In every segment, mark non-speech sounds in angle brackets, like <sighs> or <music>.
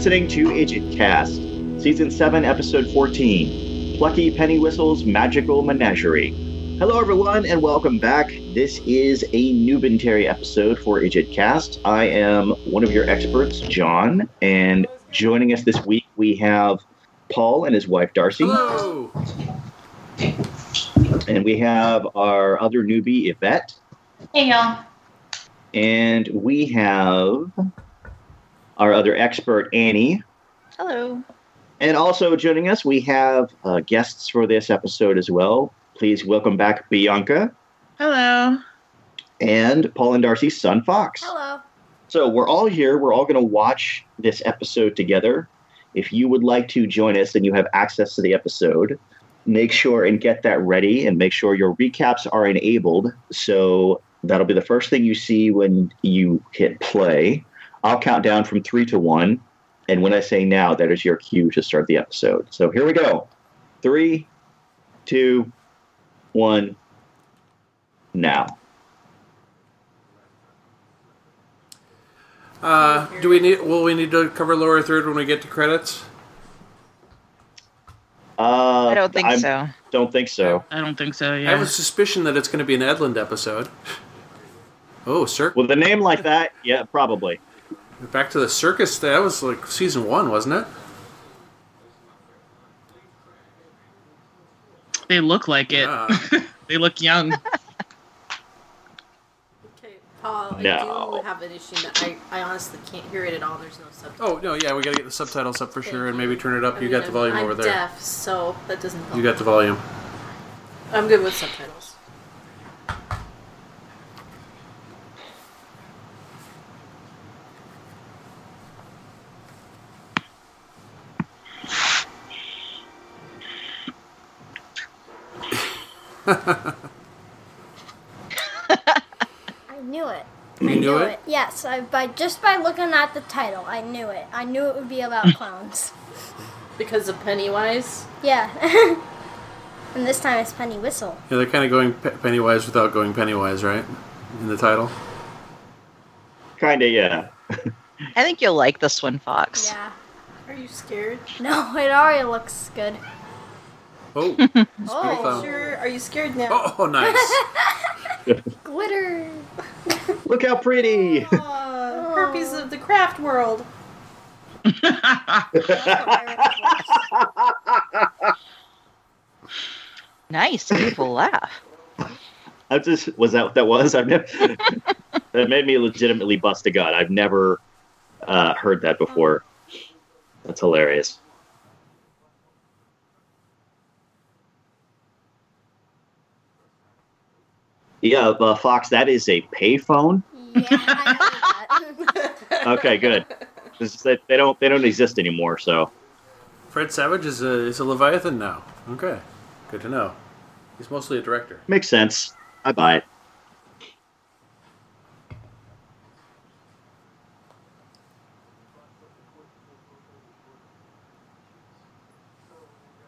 You're listening to IdjitCast, Season 7, Episode 14 Plucky Pennywhistle's Magical Menagerie. Hello, everyone, and welcome back. This is a Newbentary episode for IdjitCast. I am one of your experts, John, and joining us this week we have Paul and his wife, Darcy. Hello. And we have our other newbie, Yvette. Hey y'all. And we have our other expert, Annie. Hello. And also joining us, we have uh, guests for this episode as well. Please welcome back Bianca Hello. and Paul and Darcy's son, Fox. Hello. So we're all here. We're all going to watch this episode together. If you would like to join us and you have access to the episode, make sure and get that ready and make sure your recaps are enabled. So that'll be the first thing you see when you hit play. I'll count down from three to one. And when I say now, that is your cue to start the episode. So here we go. Three, two, one, now. Uh, do we need? Will we need to cover lower third when we get to credits? Uh, I don't think I'm- so. Don't think so. I don't think so. Yeah. I Yeah. have a suspicion that it's going to be an Edlund episode. Oh, sir! With a name like that, yeah, probably. Back to the circus. That was like season one, wasn't it? They look like it. Yeah. <laughs> they look young. Okay, Paul, I do have an issue that I, I honestly can't hear it at all. There's no subtitles. Oh no, yeah, we got to get the subtitles up for sure, and maybe turn it up. I You mean, got the volume I'm, over I'm there. deaf, so that doesn't help. You got the volume. I'm good with subtitles. I knew it. You I knew it? Yes, I, by just by looking at the title, I knew it. I knew it would be about <laughs> clowns. Because of Pennywise. Yeah. <laughs> and this time it's Pennywhistle. Yeah, they're kind of going pe- Pennywise without going Pennywise, right? In the title. Kinda, yeah. I think you'll like this one, Fox. Yeah. Are you scared? No, it already looks good. Oh, <laughs> Oh, clown. sure. Are you scared now? oh, nice. <laughs> Glitter. Look how pretty! Aw, herpes of the craft world. <laughs> Nice, beautiful laugh. I just was that what that was? I've never. that made me legitimately bust a gut. I've never uh, heard that before. That's hilarious. Yeah, uh, Fox. That is a payphone. Yeah, I know that. <laughs> Okay, good. They they don't they don't exist anymore. So Fred Savage is a is a Leviathan now. Okay, good to know. He's mostly a director. makes sense. I buy it.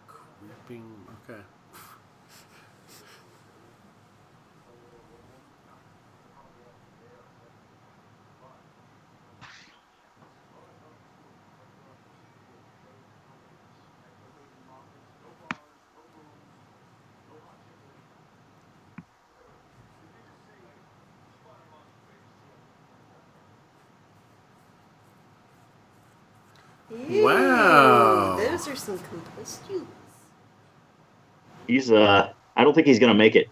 Creeping. Okay. Ew, Wow. Those are some compostules. He's uh. I don't think he's gonna make it.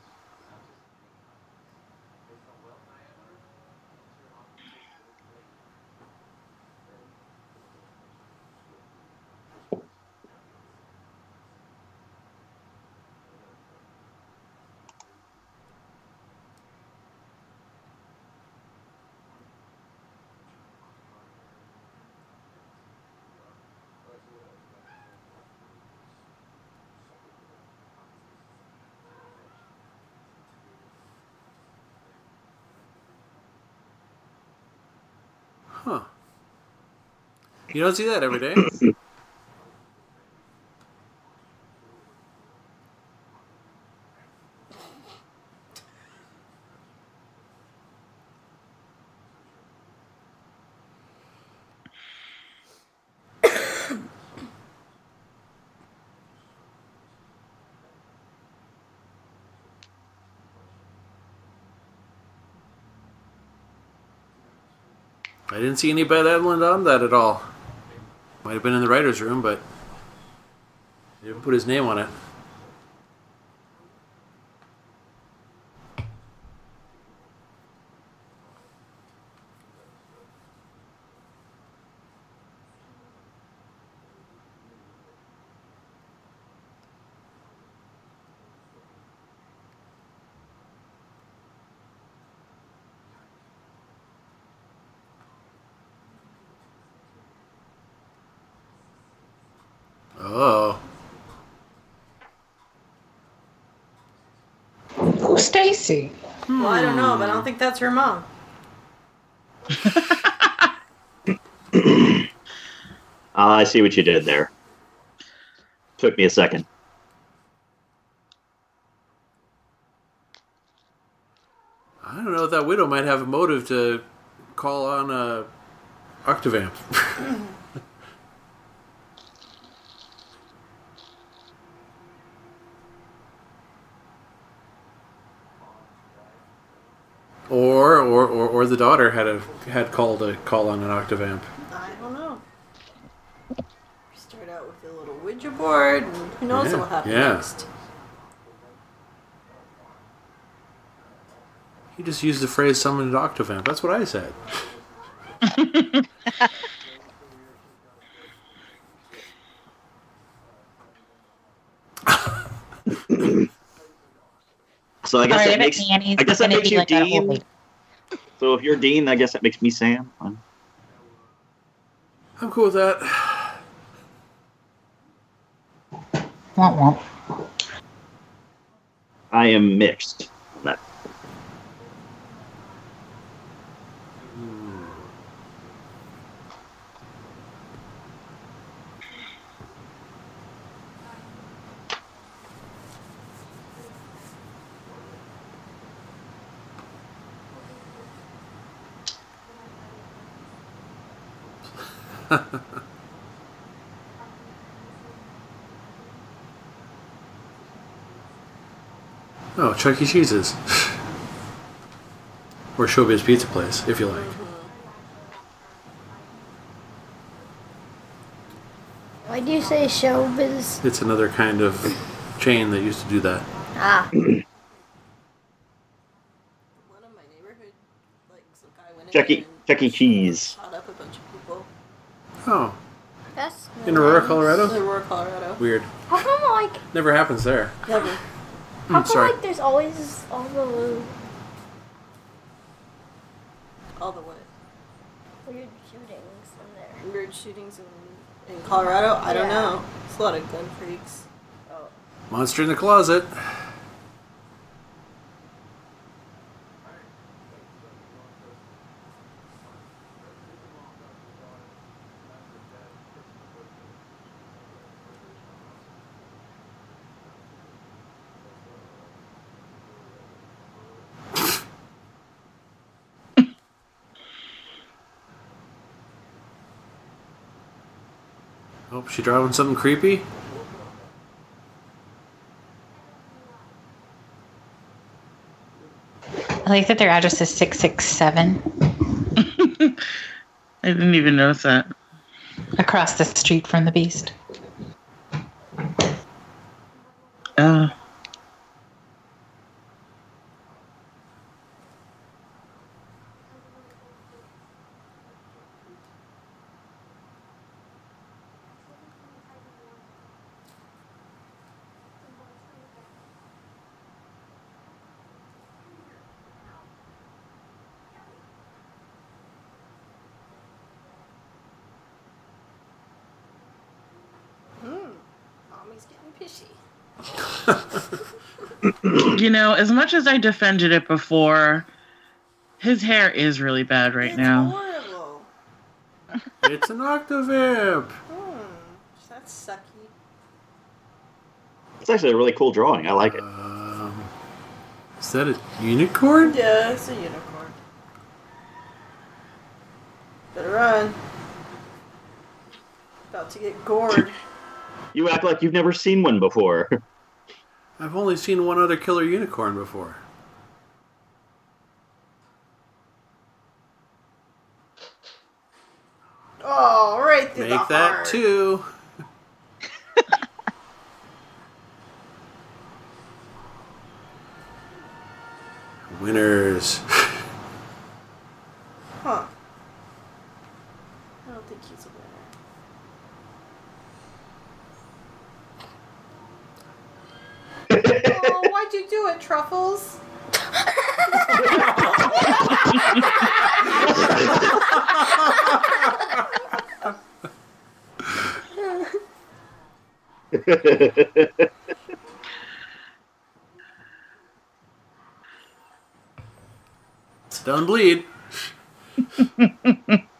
You don't see that every day. I didn't see any Ben Edlund on that at all. Might have been in the writer's room, but he didn't put his name on it. Oh. Who's Stacy? Well, I don't know, but I don't think that's her mom. <laughs> Ah, I see what you did there. Took me a second. I don't know. That widow might have a motive to call on uh, Octavamp. <laughs> or, or, or, or the daughter had a had called a call on an Octavamp. I don't know. Start out with a little Ouija board, and who knows Yeah, what happens yeah. next. He just used the phrase "summoned an Octavamp." That's what I said. <laughs> So I guess All right, that makes. Annie's I guess that makes you like Dean. So if you're Dean, I guess that makes me Sam. Fine. I'm cool with that. Womp womp. I am mixed. Chuck E. Cheese's. or Showbiz Pizza Place, if you like. Why do you say showbiz? It's another kind of chain that used to do that. Ah, One of my neighborhood, like some guy went in Chuck E. Chuck E. Cheese. and shot up a bunch of people. Oh, that's in Aurora, nice. Colorado? Aurora, Colorado. Weird. How come like Never happens there. Never. How Hmm, come sorry. like there's always all the All the what? weird shootings in there? Weird shootings in, in Colorado? I don't know. It's a lot of gun freaks. Monster in the closet. She driving something creepy? I like that their address is 667 <laughs> I didn't even notice that. across the street from the beast. Mommy's getting pishy. <laughs> you know, as much as I defended it before, his hair is really bad right it's now. horrible. <laughs> it's an Octavamp! Hmm. That's sucky. It's actually a really cool drawing. I like it. Um, is that a unicorn? Yeah, it's a unicorn. Better run. About to get gored. You act like you've never seen one before. <laughs> I've only seen one other killer unicorn before. Oh, right through the Make that heart. two. <laughs> Winners. <laughs> Huh. I don't think he's a winner. Oh, why'd you do it, Truffles? It's done bleed. <laughs>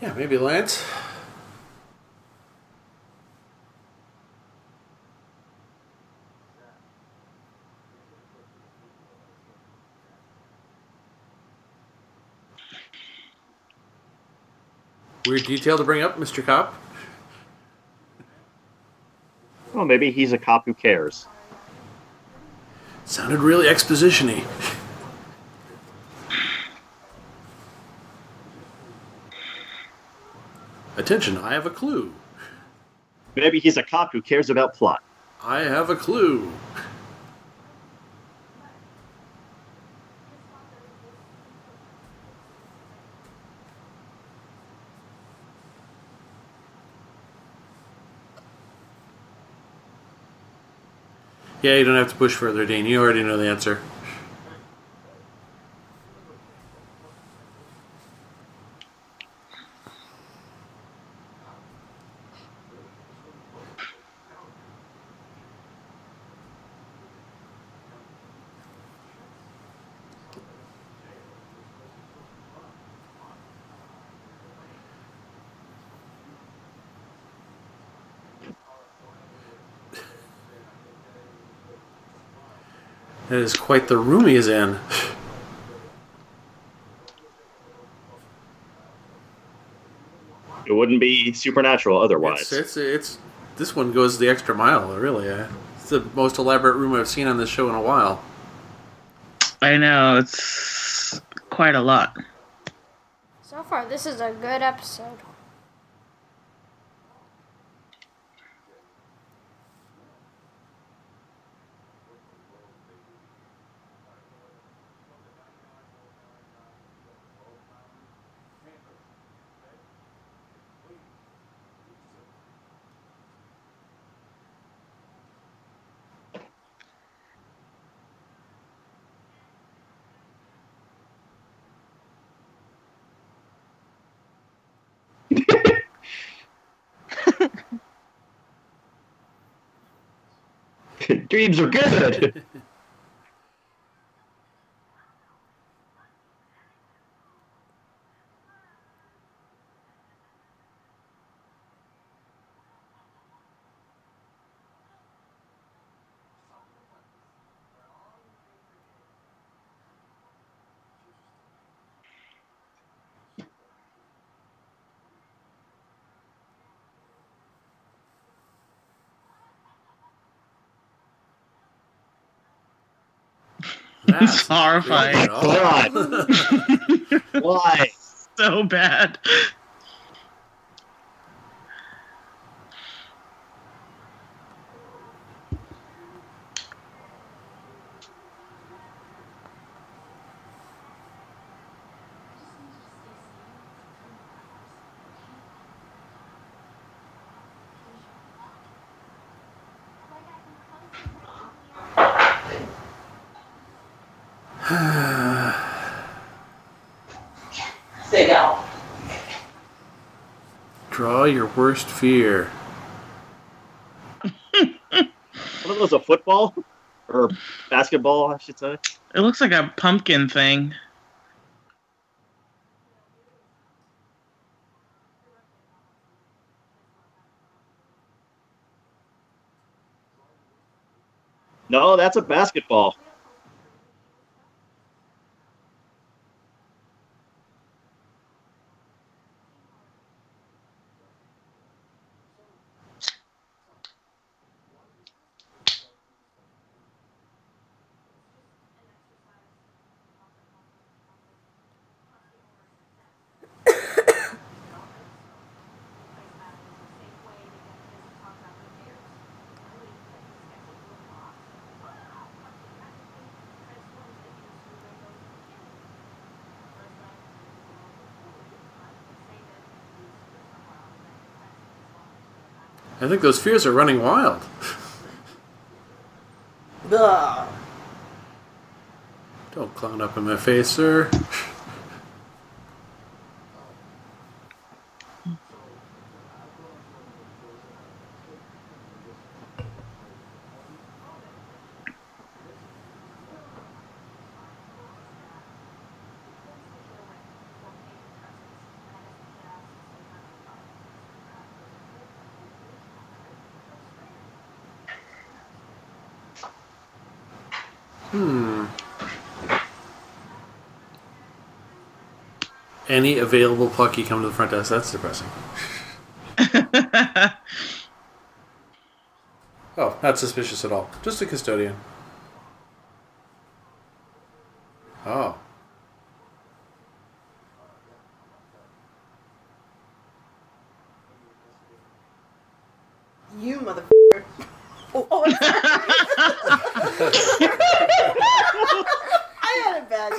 Yeah, maybe Lance. Weird detail to bring up, Mr. Cop. well, maybe he's a cop who cares. Sounded really exposition-y. Attention, I have a clue. Maybe he's a cop who cares about plot. I have a clue. Yeah, you don't have to push further, Dean. You already know the answer. That is quite the room he is in. It wouldn't be supernatural otherwise. It's, it's it's this one goes the extra mile, really. It's the most elaborate room I've seen on this show in a while. I know it's quite a lot. So far, this is a good episode. <laughs> Dreams are good. <laughs> That's horrifying. really God. <laughs> Why? <laughs> So bad. Draw your worst fear. Wasn't those a football or basketball? I should say. It looks like a pumpkin thing. No, that's a basketball. I think those fears are running wild. Ugh. Don't clown up in my face, sir. Hmm. Any available plucky come to the front desk. That's depressing. <laughs> Oh, not suspicious at all. Just a custodian. Oh. You motherfucker. Oh, oh, I'm sorry. I had a bad day.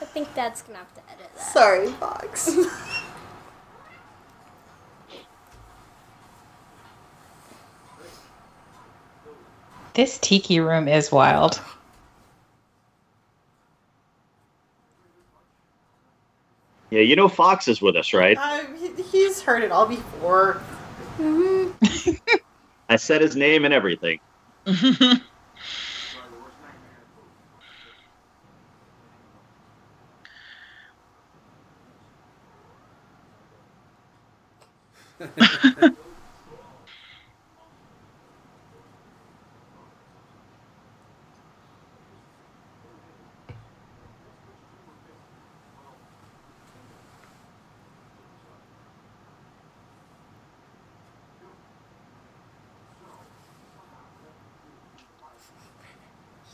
I think Dad's gonna have to edit that. Sorry, Fox. This tiki room is wild. Yeah, you know Fox is with us, right? Um, he, he's heard it all before. I said his name and everything. <laughs>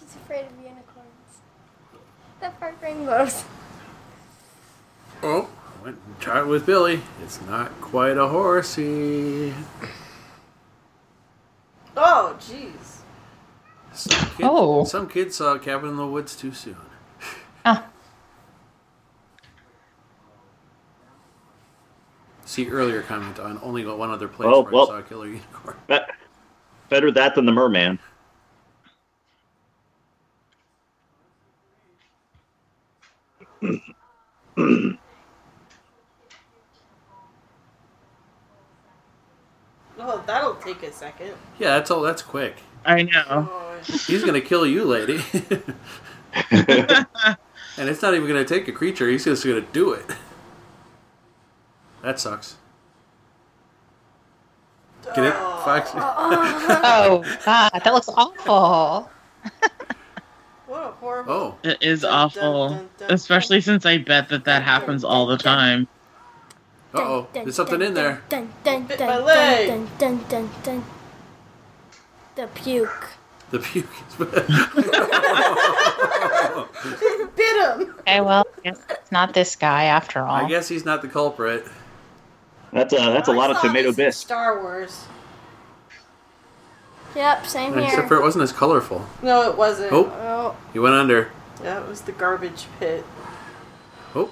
He's afraid of unicorns. The part rainbows. Oh, I went and tried with Billy. It's not quite a horsey. Oh, jeez. Some kid, Oh. Some kid saw Cabin in the Woods too soon. Ah. See earlier comment on only got one other place Well, where well. I saw a killer unicorn. Be- better that than the merman. <clears throat> Oh, that'll take a second. Yeah, that's all. That's quick. I know. Oh, He's gonna kill you, lady. <laughs> <laughs> and it's not even gonna take a creature. He's just gonna do it. That sucks. Get it, oh. Fox? <laughs> Oh God, that looks awful. What. Oh, It is Dun, dun, awful. dun, dun, Especially dun. since I bet that that happens all the time. uh oh. There's something in there. Dun, dun, dun, my leg. dun, dun, dun, dun. The puke. The puke. <laughs> Bit him. Okay, well, I guess it's not this guy after all. I guess he's not the culprit. That's a that's a I lot of tomato this bisque. Star Wars. Yep, same here. Except for it wasn't as colorful. No, it wasn't. Oh. Oh, He went under. Yeah, it was the garbage pit. Oh.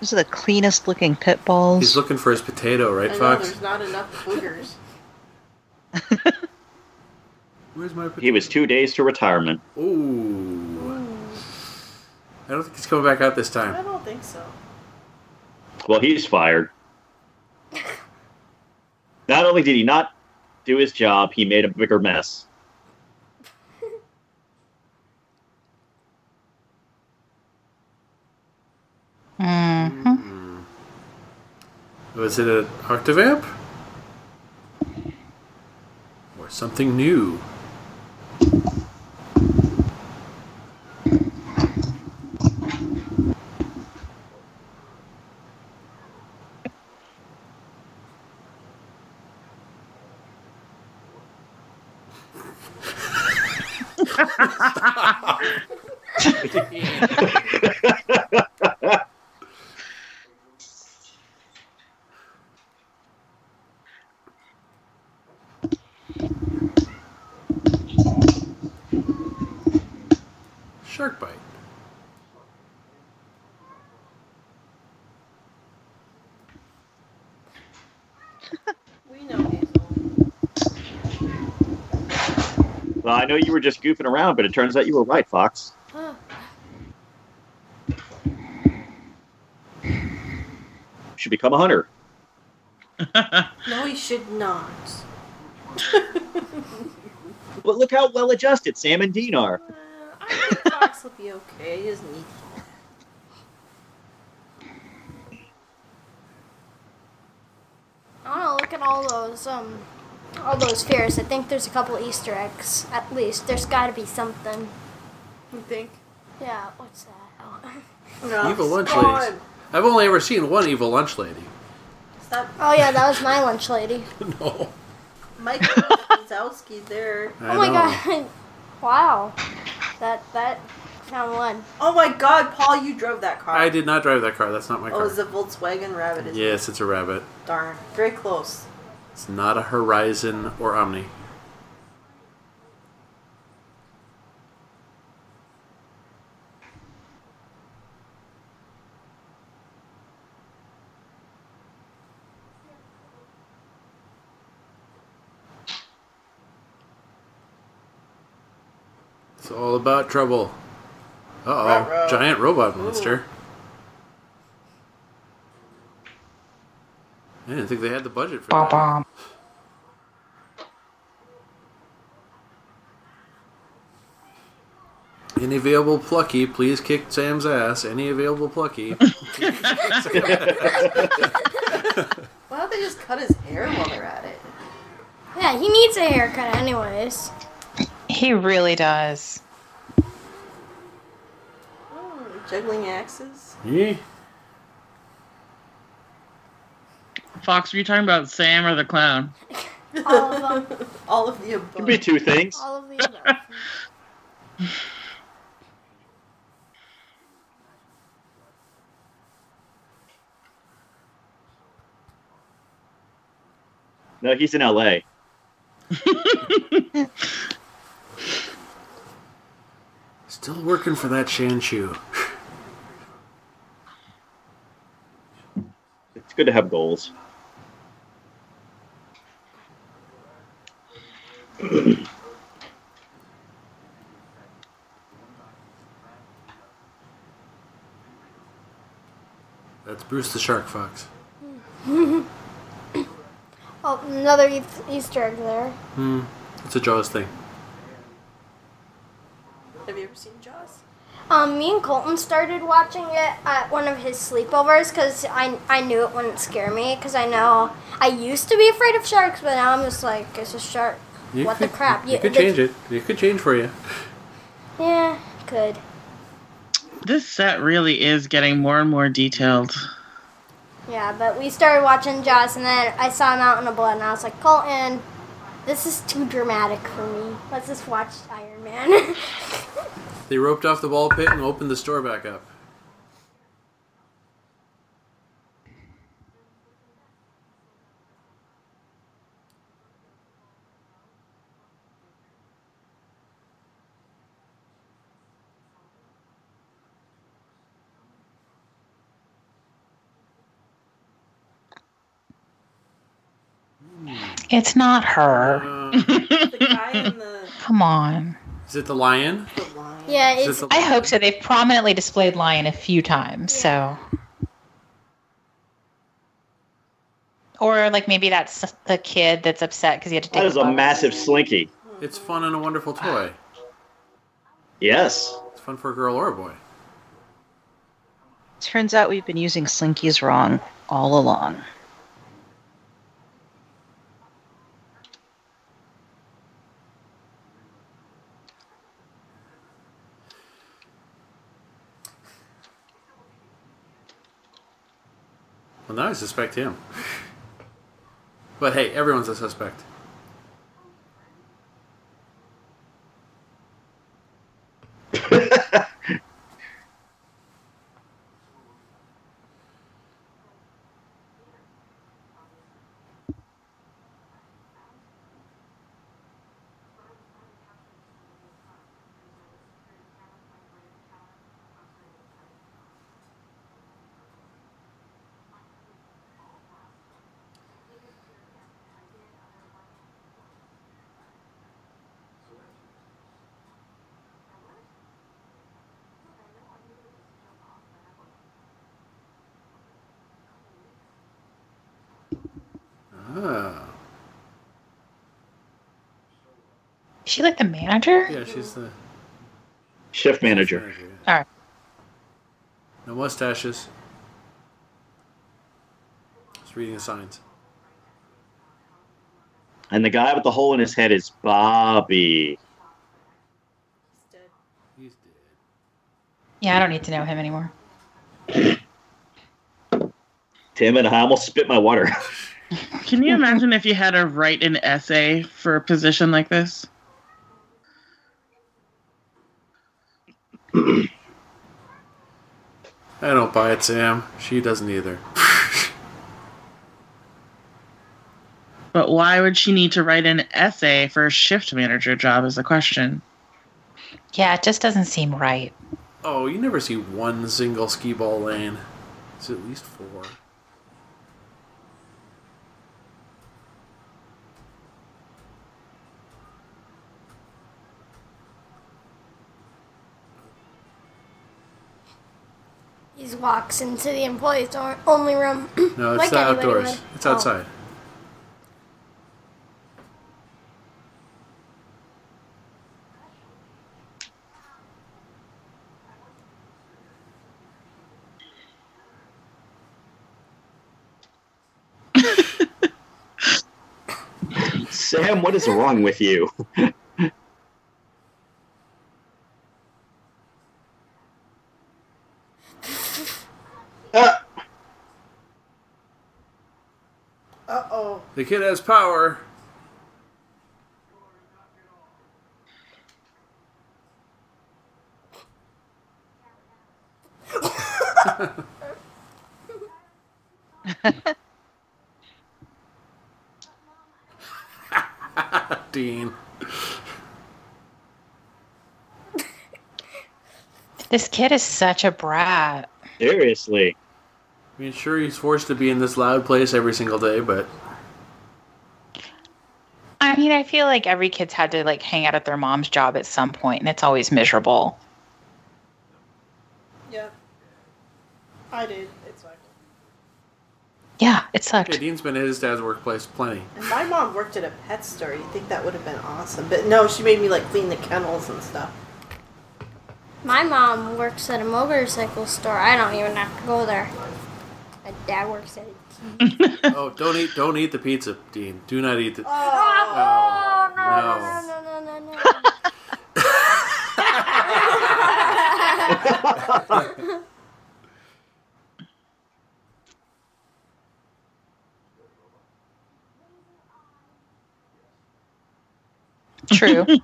Those are the cleanest looking pit balls. He's looking for his potato, right, I know Fox? there's not enough boogers. <laughs> Where's my? potato? He was two days to retirement. Ooh. I don't think he's coming back out this time. I don't think so. Well, he's fired. <laughs> Not only did he not do his job, he made a bigger mess. hmm Was it an Octavamp? Or something new? Shark bite. We know Hazel. Well, I know you were just goofing around, but it turns out you were right, Fox. Should become a hunter. <laughs> No, he should not. <laughs> But look how well adjusted Sam and Dean are. Uh, I think Fox will be okay, isn't he? I. Look at all those um, all those fears. I think there's a couple Easter eggs at least. There's got to be something. You think? Yeah. What's that? Oh. <laughs> No. Evil lunch God. ladies. I've only ever seen one evil lunch lady. Stop. Oh yeah, that was my lunch lady. <laughs> no. Mike <laughs> Wazowski there. I oh my know. god. wow. That that found one. Oh my God, Paul, you drove that car. I did not drive that car. That's not my Oh, car. Oh, it's a Volkswagen Rabbit. Isn't yes, it's a rabbit. Darn. Very close. It's not a Horizon or Omni. It's all about trouble. Uh oh, giant robot monster. I didn't think they had the budget for Bomb that. bomb. Any available plucky, please kick Sam's ass. Any available plucky. <laughs> Why don't they just cut his hair while they're at it? Yeah, he needs a haircut anyways. He really does. Oh, juggling axes. Yeah. Fox, were you talking about Sam or the clown? All of them. <laughs> All of the above. Could be two things. All of the above. <laughs> No, he's in LA. Still working for that Shanshu. It's good to have goals. That's Bruce the Shark Fox. <laughs> Oh, another Easter egg there. Hmm. It's a Jaws thing. Have you ever seen Jaws? Um, me and Colton started watching it at one of his sleepovers because I, I knew it wouldn't scare me because I know I used to be afraid of sharks, but now I'm just like, it's a shark. You what could, the crap? You, could the- change it. You could change for you. <laughs> Yeah, could. This set really is getting more and more detailed. Yeah, but we started watching Jaws, and then I saw Mountain of Blood, and I was like, Colton, this is too dramatic for me. Let's just watch Iron Man. <laughs> They roped off the ball pit and opened the store back up. It's not her. Uh, The guy in <laughs> the Come on. Is it the lion? The line. Yeah, Is it's it the I hope so. They've prominently displayed lion a few times, so. Or like maybe that's the kid that's upset because he had to take. That is a bus. massive slinky. It's fun and a wonderful toy. Yes. It's fun for a girl or a boy. Turns out we've been using slinkies wrong all along. Well, I suspect him. But hey, everyone's a suspect. Ah. Is she like the manager? Yeah, she's the Shift manager. manager. All right. No mustaches. Just reading the signs. And the guy with the hole in his head is Bobby. He's dead. He's dead. Yeah, I don't need to know him anymore. Tim and I almost spit my water. <laughs> Can you imagine if you had to write an essay for a position like this? I don't buy it, Sam. She doesn't either. But why would she need to write an essay for a shift manager job is the question. Yeah, it just doesn't seem right. Oh, you never see one single skee ball lane. It's at least four. He walks into the employees door- only room. <clears throat> No, it's Like the outdoors. would. It's Oh. outside. <laughs> Sam, what is wrong with you? <laughs> The kid has power. <laughs> Dean. This kid is such a brat. seriously. I mean, sure, he's forced to be in this loud place every single day, but I mean, I feel like every kid's had to like hang out at their mom's job at some point, and it's always miserable. Yeah. I did. It's fine. Yeah, it sucked. yeah, Dean's been at his dad's workplace plenty. And my mom worked at a pet store. You'd think that would have been awesome. But no, she made me like clean the kennels and stuff. My mom works at a motorcycle store. I don't even have to go there. My dad works at it. <laughs> oh, don't eat, don't eat the pizza, Dean. Do not eat the. Oh, oh, oh no, no. no, no, no, no, no. True. <laughs>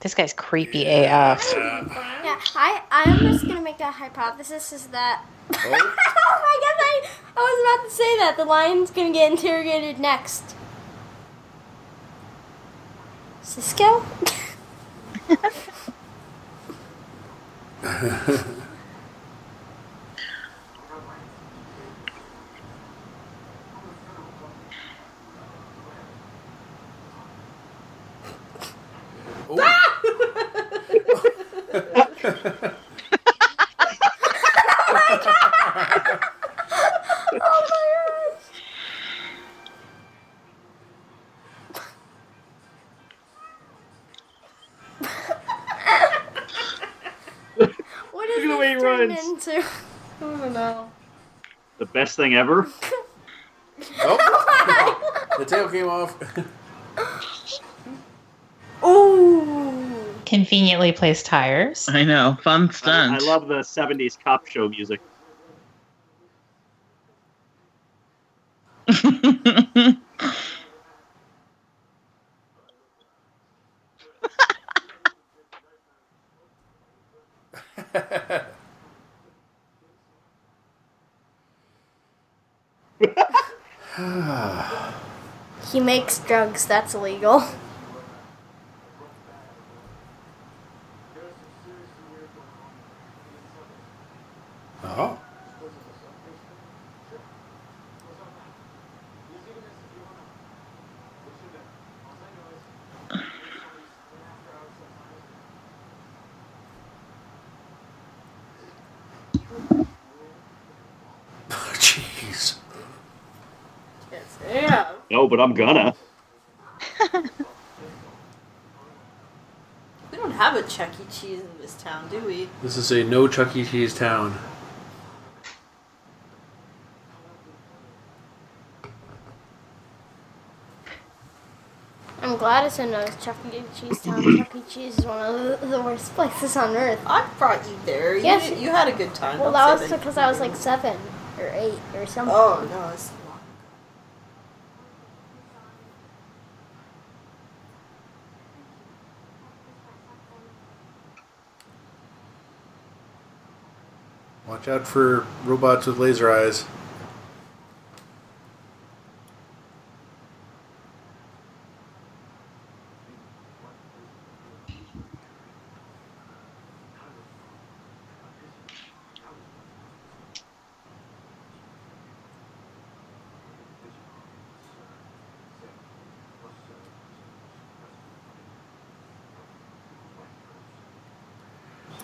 this guy's creepy AF. Yeah, I, I'm just gonna make a hypothesis is that. <laughs> Oh. oh, I guess I, I was about to say that the lion's gonna get interrogated next. Cisco? <laughs> <laughs> too. Oh no. The best thing ever. Oh, <laughs> the tail came off. <laughs> Ooh. Conveniently placed tires. I know. Fun I, stunt. I love the '70s cop show music. <laughs> makes drugs. That's illegal. Yeah. No, but I'm gonna. We don't have a Chuck E. Cheese in this town, do we? This is a no Chuck E. Cheese town. I'm glad it's in a Chuck E. Cheese town. <coughs> Chuck E. Cheese is one of the, the worst places on earth. I brought you there. You, Yes. you had a good time. Well, I'm that was seven. because I was like seven or eight or something. Oh no, it's Watch out for robots with laser eyes.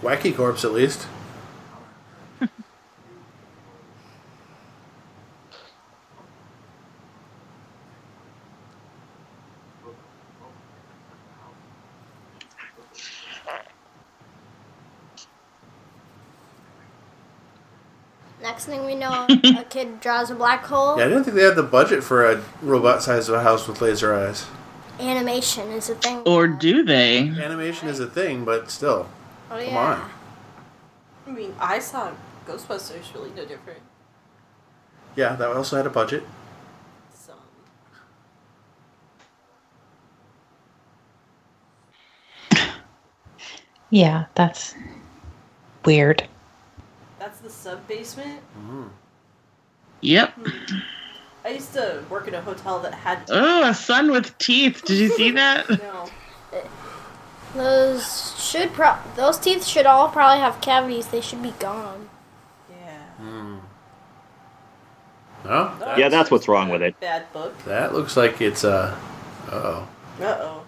Wacky Corpse, at least. Next thing we know, <laughs> a kid draws a black hole. Yeah, I didn't think they had the budget for a robot size of a house with laser eyes. Animation is a thing. or do they? Animation is a thing, but still. oh, Come on. I mean, I saw Ghostbusters really no different. Yeah, that also had a budget. So Yeah, that's weird. That's the sub basement. Yep. I used to work in a hotel that had Oh, a sun with teeth. Did you see that? <laughs> no. Those should pro- those teeth should all probably have cavities. They should be gone. Yeah. No? Yeah, that's what's wrong with it. Bad book. That looks like it's uh uh oh. Uh oh.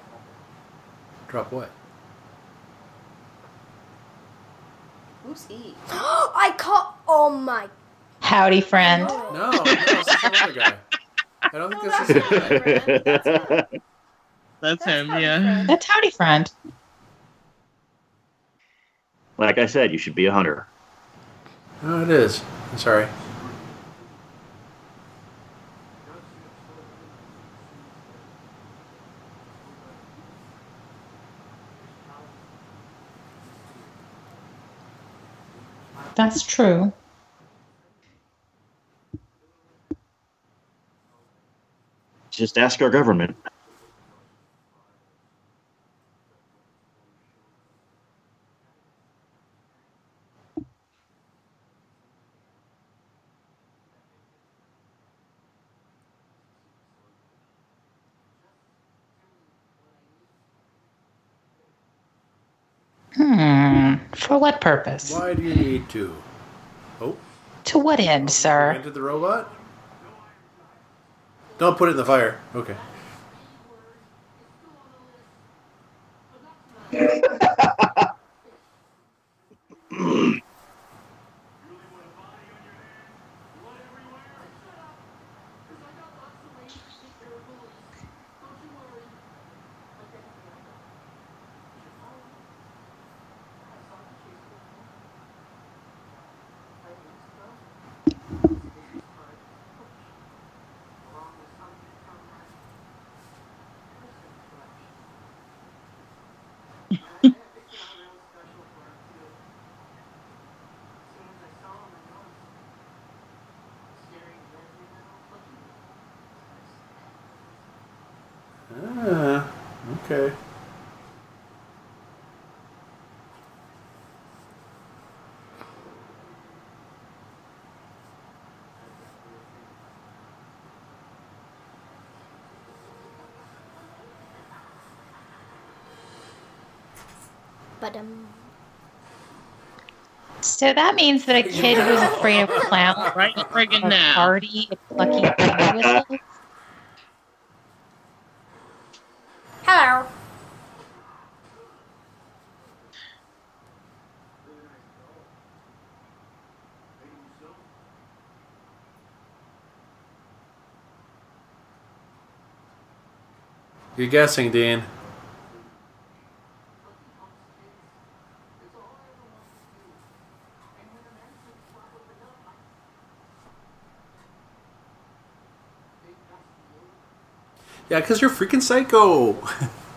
Drop what? Who's he? <gasps> I caught. Oh my. Howdy, friend. No, no, it's some other guy. I don't think this is That's <laughs> That's him, Howdy yeah. Friend. That's Howdy, friend. like I said, you should be a hunter. Oh, it is. I'm sorry. That's true. Just ask our government. For what purpose? Why do you need to? Oh, To what end, you sir? entered the robot? Don't put it in the fire. Okay. <laughs> Okay. But um, So that means that a kid who's afraid of clowns Right friggin' now. party at Plucky You're guessing, Dean. Yeah, because you're freaking psycho. <laughs>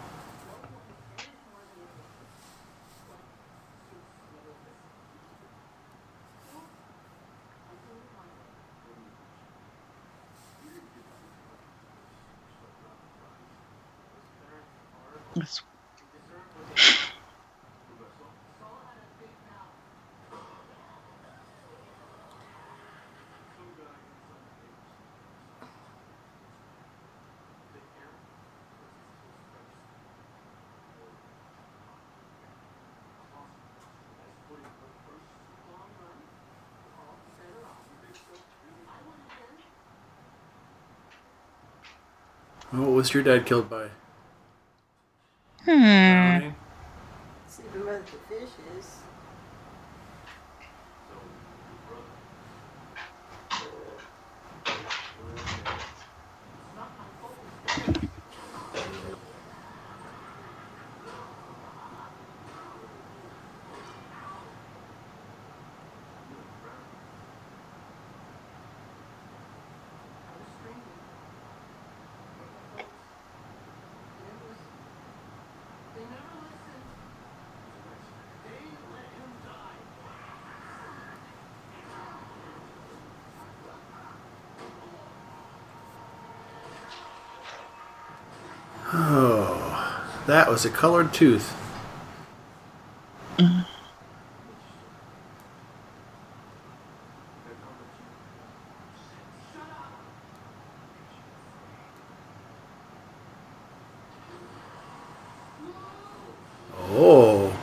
was your dad killed by? Hmm. Drowning? Sleeping by the fishes. Oh, <sighs> that was a colored tooth. Oh.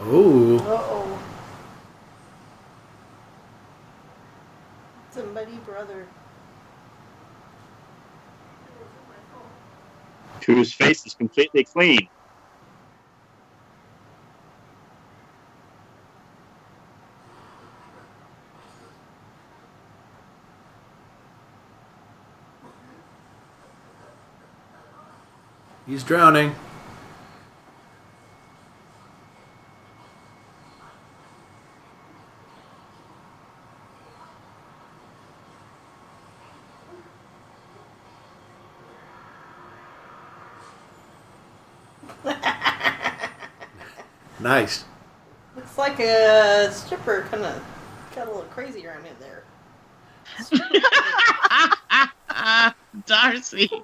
Oh. Uh oh. Somebody, brother. Whose face is completely clean. He's drowning. <laughs> nice. Looks like a stripper kind of got a little crazy around in there. <laughs> Darcy. <laughs>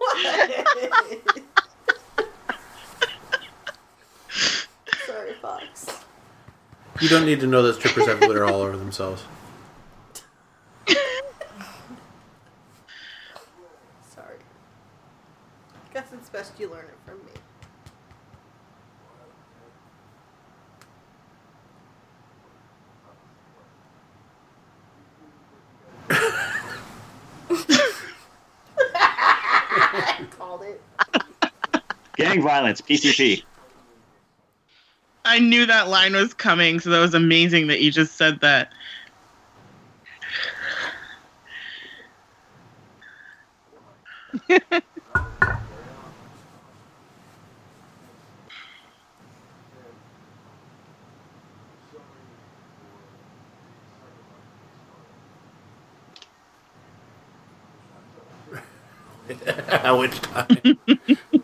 Sorry, Fox. You don't need to know that strippers have glitter all over themselves. Sorry. Guess it's best you learn it from me. I called it. Gang violence, PCP. I knew that line was coming, so that was amazing that you just said that. <laughs> Which time? <laughs>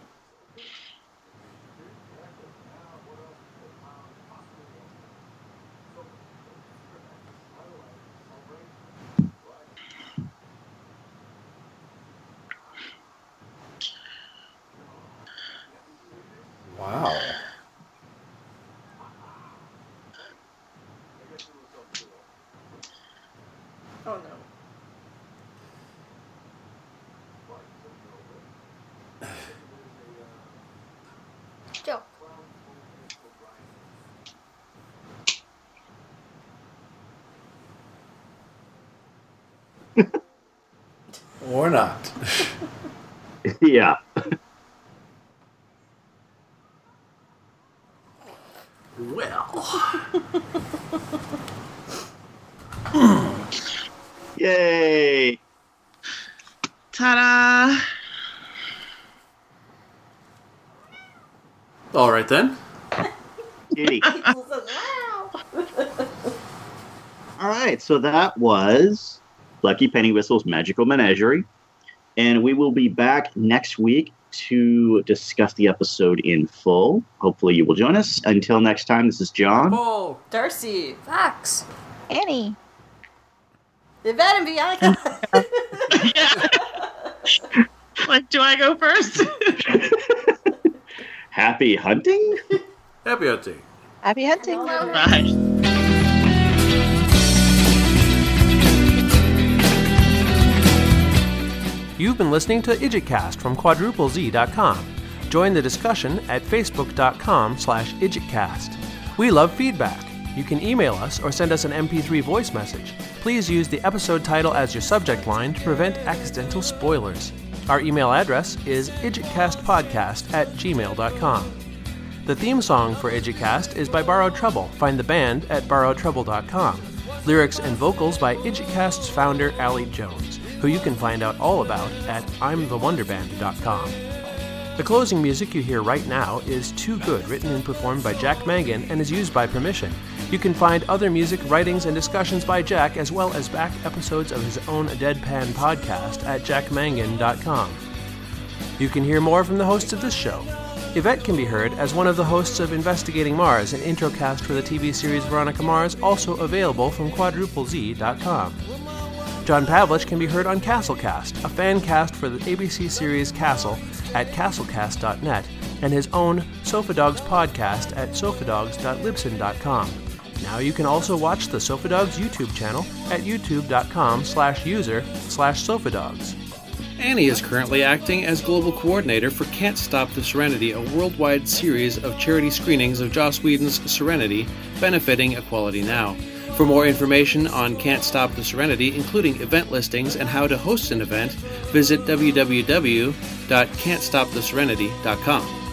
not. <laughs> yeah. Well. Yay! Ta-da! All right then. Kitty. <laughs> All right, so that was Plucky Penny Whistle's Magical Menagerie. And we will be back next week to discuss the episode in full. Hopefully, you will join us. Until next time, this is John. Paul. Darcy, Fox. Annie. Yvette, and Bianca. Like, do I go first? <laughs> Happy hunting? Happy hunting. Happy hunting. Bye. You've been listening to IdjitCast from quadruplez.com. Join the discussion at facebook.com slash idjitcast. We love feedback. You can email us or send us an MP3 voice message. Please use the episode title as your subject line to prevent accidental spoilers. Our email address is idjitcastpodcast at gmail.com. The theme song for IdjitCast is by Borrowed Trouble. Find the band at borrowedtrouble.com. Lyrics and vocals by IdjitCast's founder, Allie Jones, who you can find out all about at I'mTheWonderBand.com. The closing music you hear right now is Too Good, written and performed by Jack Mangan and is used by permission. You can find other music, writings, and discussions by Jack, as well as back episodes of his own Deadpan podcast at jackmangan.com. You can hear more from the hosts of this show. Yvette can be heard as one of the hosts of Investigating Mars, an introcast for the TV series Veronica Mars, also available from quadruplez.com. John Pavlich can be heard on Castlecast, a fan cast for the ABC series Castle at castlecast.net, and his own Sofa Dogs podcast at sofadogs.libsyn.com. Now you can also watch the Sofa Dogs YouTube channel at youtube.com slash user slash sofadogs. Annie is currently acting as global coordinator for Can't Stop the Serenity, a worldwide series of charity screenings of Joss Whedon's Serenity, benefiting Equality Now. For more information on Can't Stop the Serenity, including event listings and how to host an event, visit www.can'tstoptheserenity.com.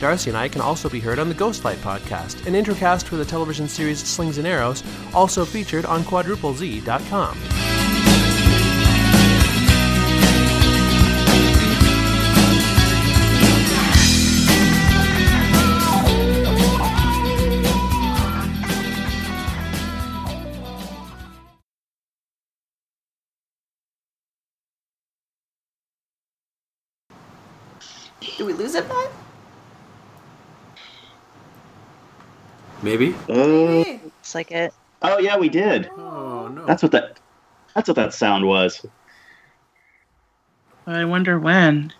Darcy and I can also be heard on the Ghostlight podcast, an intercast for the television series Slings and Arrows, also featured on quadruplez.com. Do we lose it, Bud? Maybe? Uh, Looks like it. oh yeah, we did. Oh, no. That's what that. That's what that sound was. I wonder when.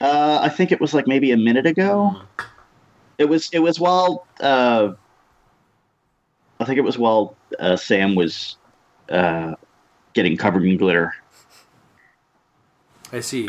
Uh, I think it was like maybe a minute ago. It was. It was while. Uh, I think it was while uh, Sam was uh, getting covered in glitter. I see.